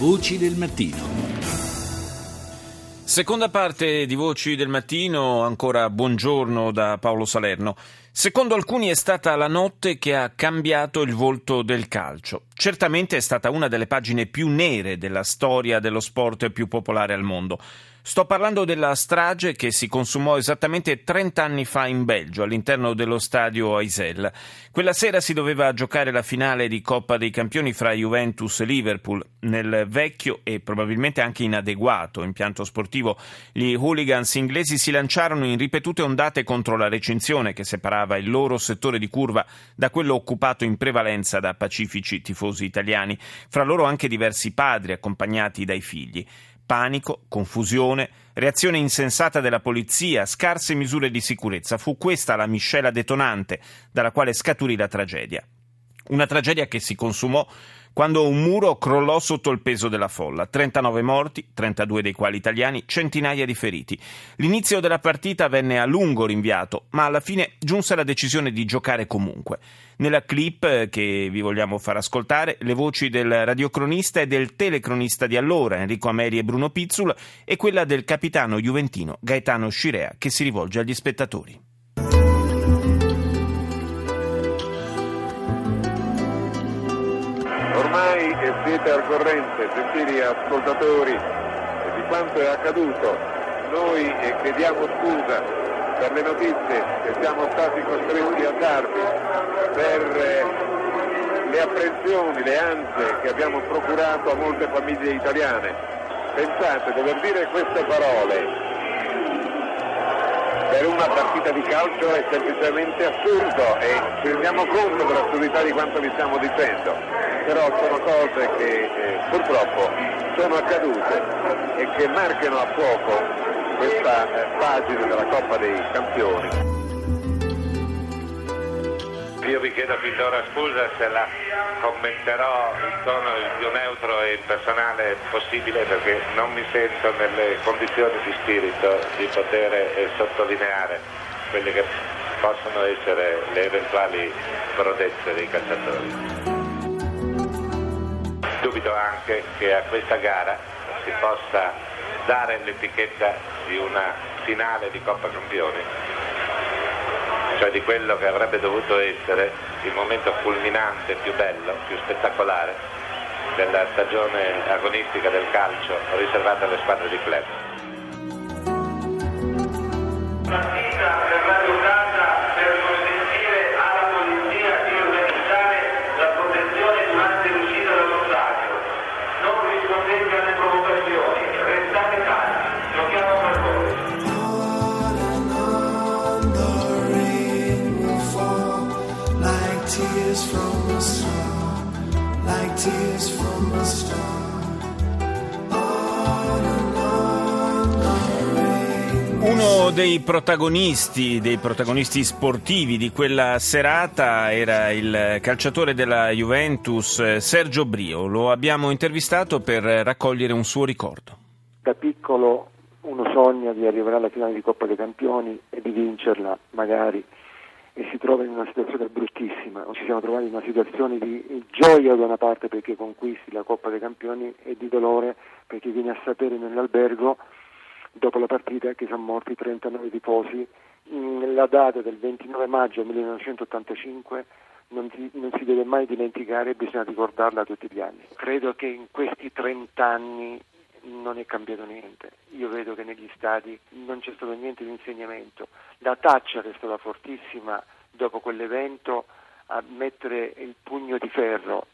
Voci del mattino. Seconda parte di Voci del Mattino, ancora buongiorno da Paolo Salerno. Secondo alcuni è stata la notte che ha cambiato il volto del calcio. Certamente è stata una delle pagine più nere della storia dello sport più popolare al mondo. Sto parlando della strage che si consumò esattamente 30 anni fa in Belgio, all'interno dello stadio Aisel. Quella sera si doveva giocare la finale di Coppa dei Campioni fra Juventus e Liverpool. Nel vecchio e probabilmente anche inadeguato impianto sportivo, gli hooligans inglesi si lanciarono in ripetute ondate contro la recinzione che separava il loro settore di curva da quello occupato in prevalenza da pacifici tifosi italiani, fra loro anche diversi padri accompagnati dai figli. Panico, confusione, reazione insensata della polizia, scarse misure di sicurezza. Fu questa la miscela detonante dalla quale scaturì la tragedia. Una tragedia che si consumò quando un muro crollò sotto il peso della folla. 39 morti, 32 dei quali italiani, centinaia di feriti. L'inizio della partita venne a lungo rinviato, ma alla fine giunse la decisione di giocare comunque. Nella clip che vi vogliamo far ascoltare, le voci del radiocronista e del telecronista di allora, Enrico Ameri e Bruno Pizzul, e quella del capitano juventino Gaetano Scirea, che si rivolge agli spettatori. Siete al corrente, gentili ascoltatori, di quanto è accaduto. Noi chiediamo scusa per le notizie che siamo stati costretti a darvi, per eh, le apprensioni, le ansie che abbiamo procurato a molte famiglie italiane. Pensate, dover dire queste parole per una partita di calcio è semplicemente assurdo e ci rendiamo conto dell'assurdità di quanto vi stiamo dicendo, però sono cose che eh, purtroppo sono accadute e che marcano a fuoco questa eh, pagina della Coppa dei Campioni. Io vi chiedo fin d'ora scusa se la commenterò in tono il più neutro e personale possibile perché non mi sento nelle condizioni di spirito di poter eh, sottolineare quelle che possono essere le eventuali prodezze dei calciatori. Dubito anche che a questa gara si possa dare l'etichetta di una finale di Coppa Campioni cioè di quello che avrebbe dovuto essere il momento culminante più bello, più spettacolare della stagione agonistica del calcio riservata alle squadre di club. Uno dei protagonisti, dei protagonisti sportivi di quella serata era il calciatore della Juventus Sergio Brio. Lo abbiamo intervistato per raccogliere un suo ricordo. Da piccolo uno sogna di arrivare alla finale di Coppa dei Campioni e di vincerla magari e si trova in una situazione bruttissima, ci siamo trovati in una situazione di gioia da una parte perché conquisti la Coppa dei Campioni e di dolore perché vieni a sapere nell'albergo dopo la partita che sono morti 39 tifosi. La data del 29 maggio 1985 non si, non si deve mai dimenticare bisogna ricordarla tutti gli anni. Credo che in questi 30 anni non è cambiato niente. Io vedo che negli stadi non c'è stato niente di insegnamento. La taccia che è stata fortissima dopo quell'evento a mettere il pugno di ferro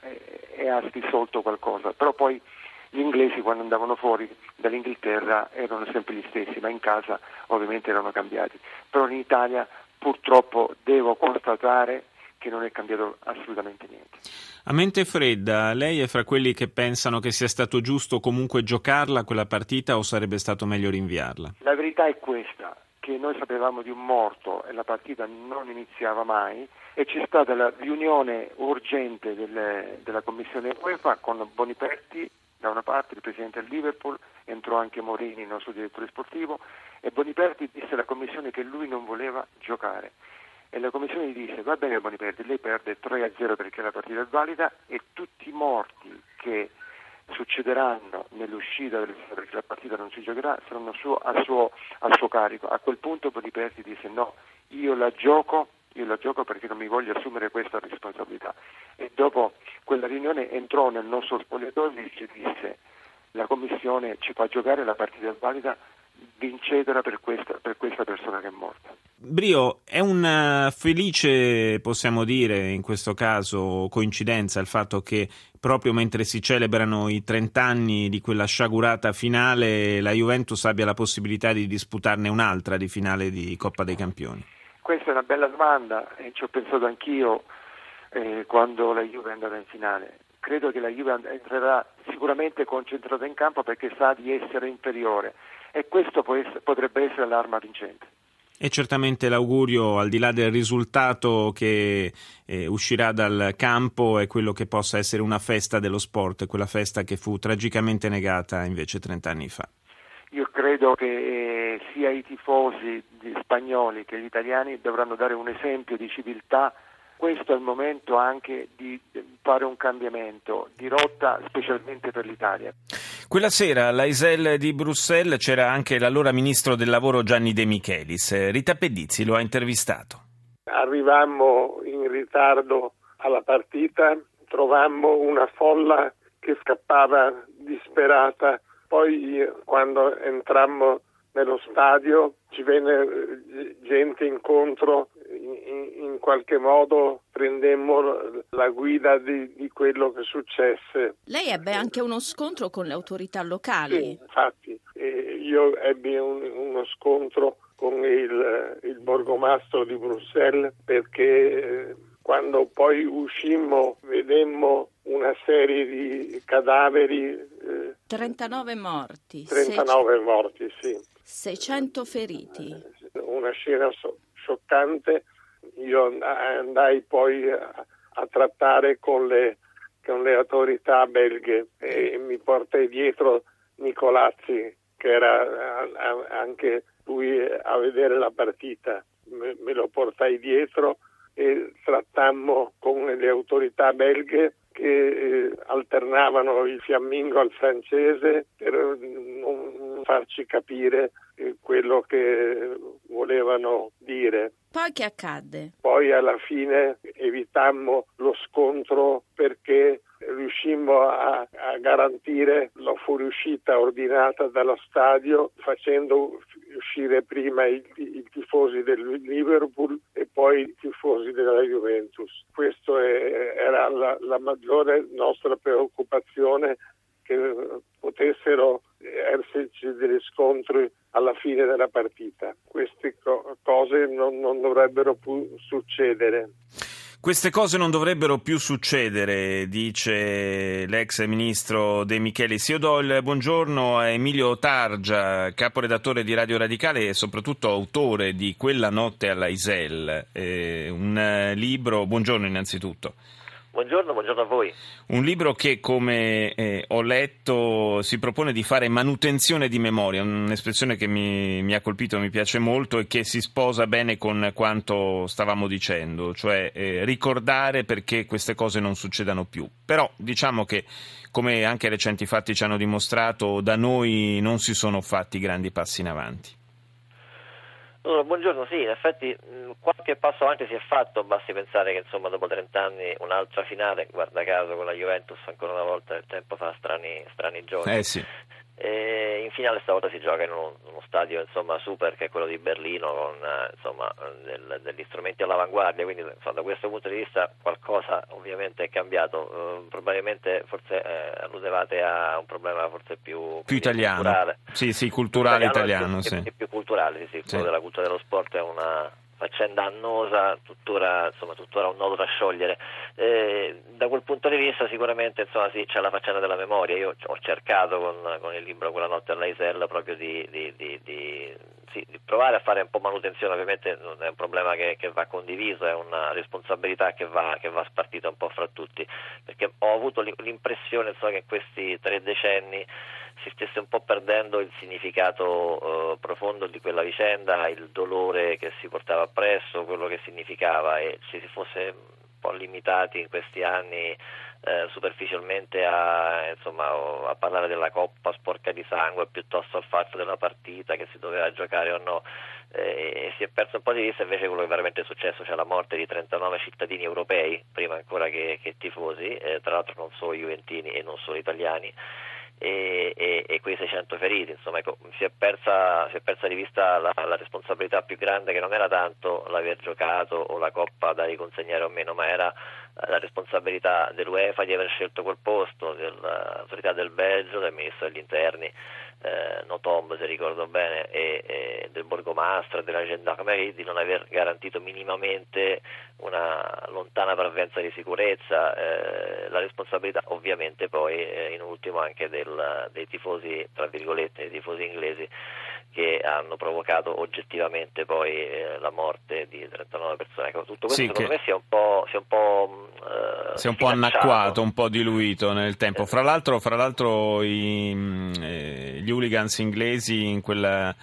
e, ha risolto qualcosa, però poi gli inglesi quando andavano fuori dall'Inghilterra erano sempre gli stessi, ma in casa ovviamente erano cambiati. Però in Italia purtroppo devo constatare che non è cambiato assolutamente niente. A mente fredda, lei è fra quelli che pensano che sia stato giusto comunque giocarla quella partita o sarebbe stato meglio rinviarla? La verità è questa, che noi sapevamo di un morto e la partita non iniziava mai e c'è stata la riunione urgente delle, della commissione UEFA con Boniperti da una parte il presidente del Liverpool, entrò anche Morini, il nostro direttore sportivo, e Boniperti disse alla commissione che lui non voleva giocare. E la commissione gli disse, va bene Boniperti, lei perde 3-0 perché la partita è valida e tutti i morti che succederanno nell'uscita perché la partita non si giocherà saranno suo, a, suo, a suo carico. A quel punto Boniperti disse no, io la gioco io la gioco perché non mi voglio assumere questa responsabilità. E dopo quella riunione entrò nel nostro spogliatoio e ci disse la Commissione ci fa giocare la partita valida vincetela per questa, per questa persona che è morta. Brio, è una felice, possiamo dire, in questo caso coincidenza il fatto che proprio mentre si celebrano i 30 anni di quella sciagurata finale la Juventus abbia la possibilità di disputarne un'altra di finale di Coppa dei Campioni. Questa è una bella domanda e ci ho pensato anch'io eh, quando la Juve è andata in finale. Credo che la Juve entrerà sicuramente concentrata in campo perché sa di essere inferiore e questo essere, potrebbe essere l'arma vincente. E certamente l'augurio, al di là del risultato che eh, uscirà dal campo, è quello che possa essere una festa dello sport, quella festa che fu tragicamente negata invece 30 anni fa. Io credo che eh, sia i tifosi spagnoli che gli italiani dovranno dare un esempio di civiltà questo è il momento anche di fare un cambiamento di rotta specialmente per l'Italia. Quella sera all'Aisel di Bruxelles c'era anche l'allora ministro del lavoro Gianni De Michelis. Rita Pedizzi lo ha intervistato. Arrivammo in ritardo alla partita, trovammo una folla che scappava disperata. Poi quando entrammo nello stadio ci venne eh, gente incontro in qualche modo prendemmo la guida di, di, quello che successe. Lei ebbe anche uno scontro con le autorità locali. Sì, infatti, eh, io ebbi un, uno scontro con il, il, borgomastro di Bruxelles perché eh, quando poi uscimmo vedemmo una serie di cadaveri. Eh, 39 morti. 39 6... morti, sì. 600 feriti. Una scena so- scioccante io andai poi a, a trattare con le, con le, autorità belghe e mi portai dietro Nicolazzi, che era anche lui a vedere la partita. Me, me lo portai dietro e trattammo con le autorità belghe che eh, alternavano il fiammingo al francese per non farci capire eh, quello che volevano dire. Poi che accadde? Poi alla fine evitammo lo scontro perché riuscimmo a, a, garantire la fuoriuscita ordinata dallo stadio facendo uscire prima i, i, tifosi del Liverpool e poi i tifosi della Juventus. Questa era la, la maggiore nostra preoccupazione che potessero esserci degli scontri alla fine della partita. Queste co- cose non, non dovrebbero più succedere. Queste cose non dovrebbero più succedere, dice l'ex ministro De Michelis. Io do il buongiorno a Emilio Targia, caporedattore di Radio Radicale e soprattutto autore di Quella notte alla Isel, eh, un libro. Buongiorno innanzitutto. Buongiorno, buongiorno a voi. Un libro che, come eh, ho letto, si propone di fare manutenzione di memoria, un'espressione che mi, mi, ha colpito, mi piace molto e che si sposa bene con quanto stavamo dicendo, cioè eh, ricordare perché queste cose non succedano più. Però diciamo che, come anche recenti fatti ci hanno dimostrato, da noi non si sono fatti grandi passi in avanti. Allora, buongiorno, sì, in effetti qualche passo avanti si è fatto, basti pensare che insomma dopo 30 anni un'altra finale, guarda caso con la Juventus ancora una volta il tempo fa strani, strani giochi. Eh sì. E in finale stavolta si gioca in uno, uno stadio insomma, super che è quello di Berlino con eh, insomma, del, degli strumenti all'avanguardia, quindi insomma, da questo punto di vista qualcosa ovviamente è cambiato, uh, probabilmente forse eh, alludevate a un problema forse più, più italiano, culturale. Sì, sì, culturale italiano, italiano sì. Più, più culturale, sì, sì, sì. quello della cultura dello sport è una faccenda annosa, tuttora, insomma, tuttora un nodo da sciogliere. Eh, da quel punto di vista sicuramente insomma, sì, c'è la faccenda della memoria, io ho cercato con, con il libro Quella notte all'Aisella proprio di, di, di, di, sì, provare a fare un po' manutenzione, ovviamente non è un problema che, che va condiviso, è una responsabilità che va, che va, spartita un po' fra tutti, perché ho avuto l'impressione insomma, che in questi tre decenni si stesse un po' perdendo il significato eh, profondo di quella vicenda, il dolore che si portava appresso, quello che significava e ci si fosse un po' limitati in questi anni eh, superficialmente a, insomma, a, parlare della coppa sporca di sangue piuttosto al fatto della partita che si doveva giocare o no eh, si è perso un po' di vista invece quello che veramente è successo, cioè la morte di 39 cittadini europei prima ancora che, che tifosi, eh, tra l'altro non solo juventini e non solo italiani e, e, e quei 600 feriti, insomma ecco, si, è persa, si, è persa, di vista la, la, responsabilità più grande che non era tanto l'aver giocato o la coppa da riconsegnare o meno, ma era la responsabilità dell'UEFA di aver scelto quel posto, dell'autorità del Belgio, del ministro degli interni, eh, Notomb se ricordo bene, e, e del borgomastro e della gendarmerie di non aver garantito minimamente una lontana parvenza di sicurezza, eh, la responsabilità ovviamente poi eh, in ultimo anche del, dei tifosi, tra virgolette, dei tifosi inglesi che hanno provocato oggettivamente poi eh, la morte di 39 persone. Ecco, tutto questo sì, secondo me si è un po', si è un po', eh, si è un po annacquato, un po' diluito nel tempo. Eh. Fra l'altro, fra l'altro i, eh, gli hooligans inglesi in quella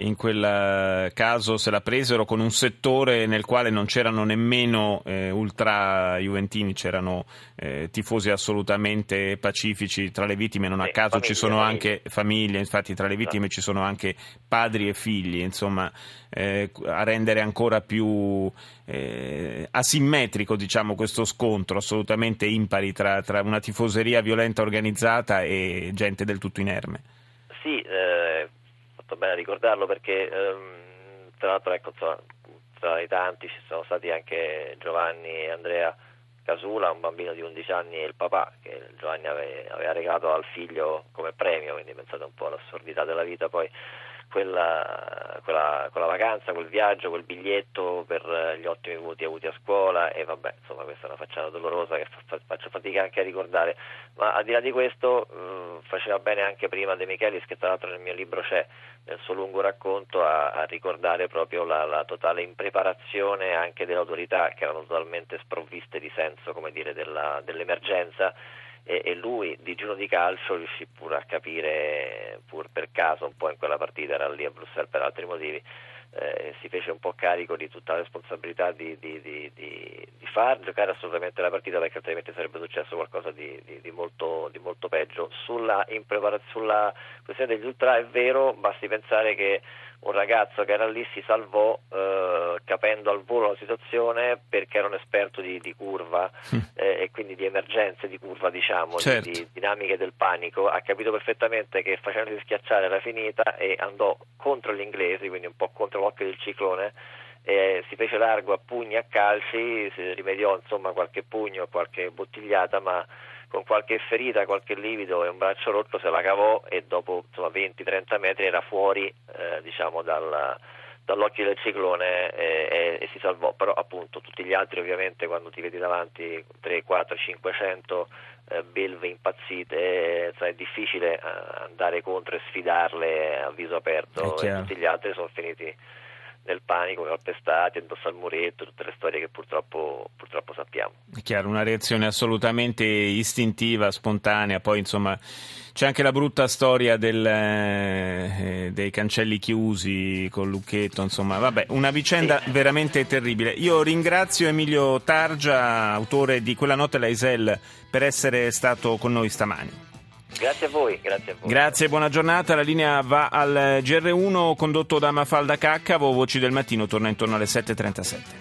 in quel eh, caso se la presero con un settore nel quale non c'erano nemmeno eh, ultra juventini, c'erano eh, tifosi assolutamente pacifici, tra le vittime non a caso famiglie, ci sono anche famiglie, infatti tra le vittime ci sono anche padri e figli, insomma eh, a rendere ancora più eh, asimmetrico diciamo, questo scontro assolutamente impari tra, tra una tifoseria violenta organizzata e gente del tutto inerme. Sì, eh, fatto bene a ricordarlo perché ehm, tra l'altro ecco, insomma, tra i tanti ci sono stati anche Giovanni e Andrea Casula, un bambino di 11 anni e il papà che Giovanni aveva, aveva regalato al figlio come premio, quindi pensate un po' all'assurdità della vita. Poi quella, quella, quella, vacanza, quel viaggio, quel biglietto per gli ottimi voti avuti a scuola e vabbè, insomma questa è una facciata dolorosa che faccio fatica anche a ricordare, ma al di là di questo eh, faceva bene anche prima De Michelis che tra l'altro nel mio libro c'è nel suo lungo racconto a, a ricordare proprio la, la, totale impreparazione anche delle autorità che erano totalmente sprovviste di senso come dire, della, dell'emergenza e, e, lui di giro di calcio riuscì pure a capire, pur per caso un po' in quella partita, era lì a Bruxelles per altri motivi, eh, si fece un po' carico di tutta la responsabilità di, di, di, di, far giocare assolutamente la partita perché altrimenti sarebbe successo qualcosa di, molto, molto, peggio. Sulla, sulla questione degli ultra è vero, basti pensare che un ragazzo che era lì si salvò eh, capendo al volo la situazione perché era un esperto di, di curva mm. eh, e quindi di emergenze di curva diciamo, certo. di, di, dinamiche del panico, ha capito perfettamente che facendosi schiacciare era finita e andò contro gli inglesi, quindi un po' contro l'occhio del ciclone eh, si fece largo a pugni a calci, si rimediò insomma qualche pugno, qualche bottigliata ma con qualche ferita, qualche livido e un braccio rotto se la cavò e dopo 20-30 metri era fuori eh, diciamo, dal, dall'occhio del ciclone e, e, e, si salvò, però appunto tutti gli altri ovviamente quando ti vedi davanti 3, 4, 500 eh, belve impazzite eh, è difficile eh, andare contro e sfidarle a viso aperto e tutti gli altri sono finiti nel panico, calpestati, addosso al muretto, tutte le storie che purtroppo, purtroppo sappiamo. È chiaro, una reazione assolutamente istintiva, spontanea, poi insomma c'è anche la brutta storia del, eh, dei cancelli chiusi con Lucchetto, insomma, vabbè, una vicenda sì. veramente terribile. Io ringrazio Emilio Targia, autore di Quella notte l'Aisel, per essere stato con noi stamani. Grazie a voi, grazie a voi. Grazie, buona giornata. La linea va al GR1 condotto da Mafalda Cacca. Voci del mattino torna intorno alle 7.37.